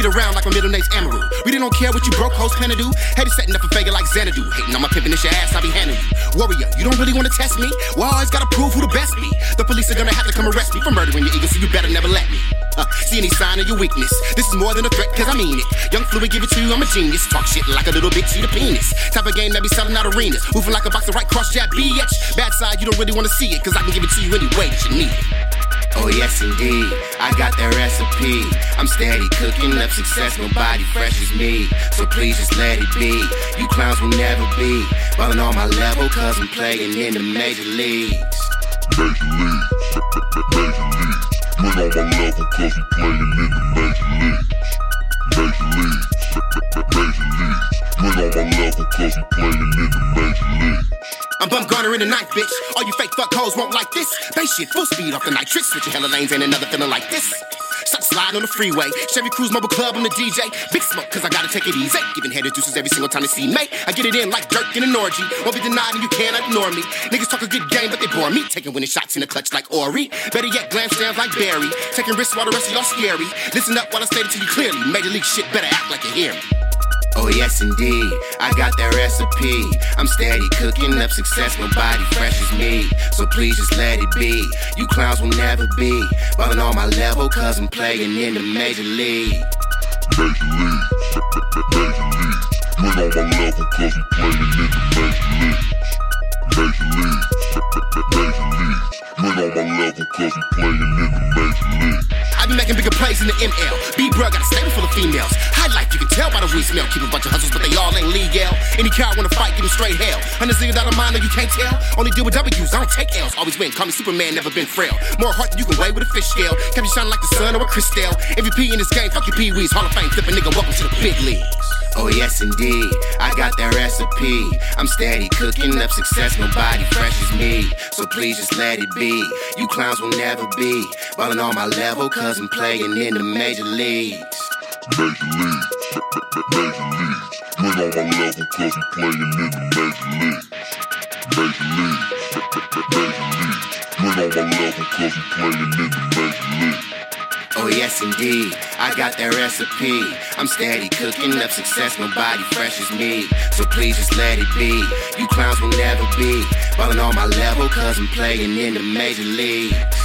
get around like my middle name's Amaru. We don't care what you broke hoes plan to do. Headed setting up a figure like Xanadu. Hating on my pimpin' this your ass, I be handling you. Warrior, you don't really wanna test me? Well, I always gotta prove who the best be. The police are gonna have to come arrest me for murdering your ego, so you better never let me. Uh, see any sign of your weakness? This is more than a threat, cause I mean it. Young fluid, give it to you, I'm a genius. Talk shit like a little bitch, see the penis. Type of game that be selling out arenas. Moving like a box of right cross jab, BH. Bad side, you don't really wanna see it, cause I can give it to you any way that you need it. Oh yes indeed, I got that recipe. I'm steady cooking up success, nobody fresh as me. So please just let it be. You clowns will never be ballin' on my level, cause I'm playing in the major leagues. Major leagues, major leagues. You ain't on my level cause we playing in the major leagues. Major leagues, major leagues. You ain't on my level cause we playing in the major leagues. I'm Bumgarner in the night, bitch. All you fake fuck hoes won't like this. Base shit, full speed off the nitrous. Switching hella lanes, ain't another feeling like this. Start sliding on the freeway. Chevy Cruise Mobile Club, I'm the DJ. Big smoke, cause I gotta take it easy. Giving head juices every single time they see me. I get it in like jerk in an orgy. Won't be denied and you cannot ignore me. Niggas talk a good game, but they bore me. Taking winning shots in the clutch like Horry. Better yet, glam stands like Barry. Taking risks while the rest of y'all scary. Listen up while I state it to you clearly. Major league shit, better act like you hear me. Oh yes indeed, I got that recipe. I'm steady cooking up success, nobody fresh as me. So please just let it be. You clowns will never be ballin' on my level, cause I'm playing in the major league. Major leagues, major leagues. You ain't on my level cause we playing in the major leagues. Major leagues, major leagues. You ain't on my level cause we playing in the major leagues. I be making bigger plays in the ML. B bruh got a stable full of females. High life, you can tell by the weed smell. Keep a bunch of hustles, but they all ain't legal. Any car wanna fight, give him straight hell. Hundred zero dollar mind, you can't tell. Only deal with W's, I don't take L's. Always win, call me Superman, never been frail. More heart than you can weigh with a fish scale. Kept you shining like the sun or a crystal. MVP in this game, fuck your Pee Wees. Hall of Fame, flip a nigga, welcome to the big leagues. Oh yes indeed, I got that recipe. I'm steady cooking up success, nobody fresh as me. So please just let it be. You clowns will never be ballin' on my level, cause I'm playing in the major leagues. Major leagues, major leagues. You ain't on my level cause we playing in the major leagues. Major leagues, major leagues. You ain't on my level cause we playing in the major leagues. Oh yes indeed, I got that recipe. I'm steady cooking up success, nobody fresh as me. So please just let it be. You clowns will never be ballin' on my level, cause I'm playing in the major leagues.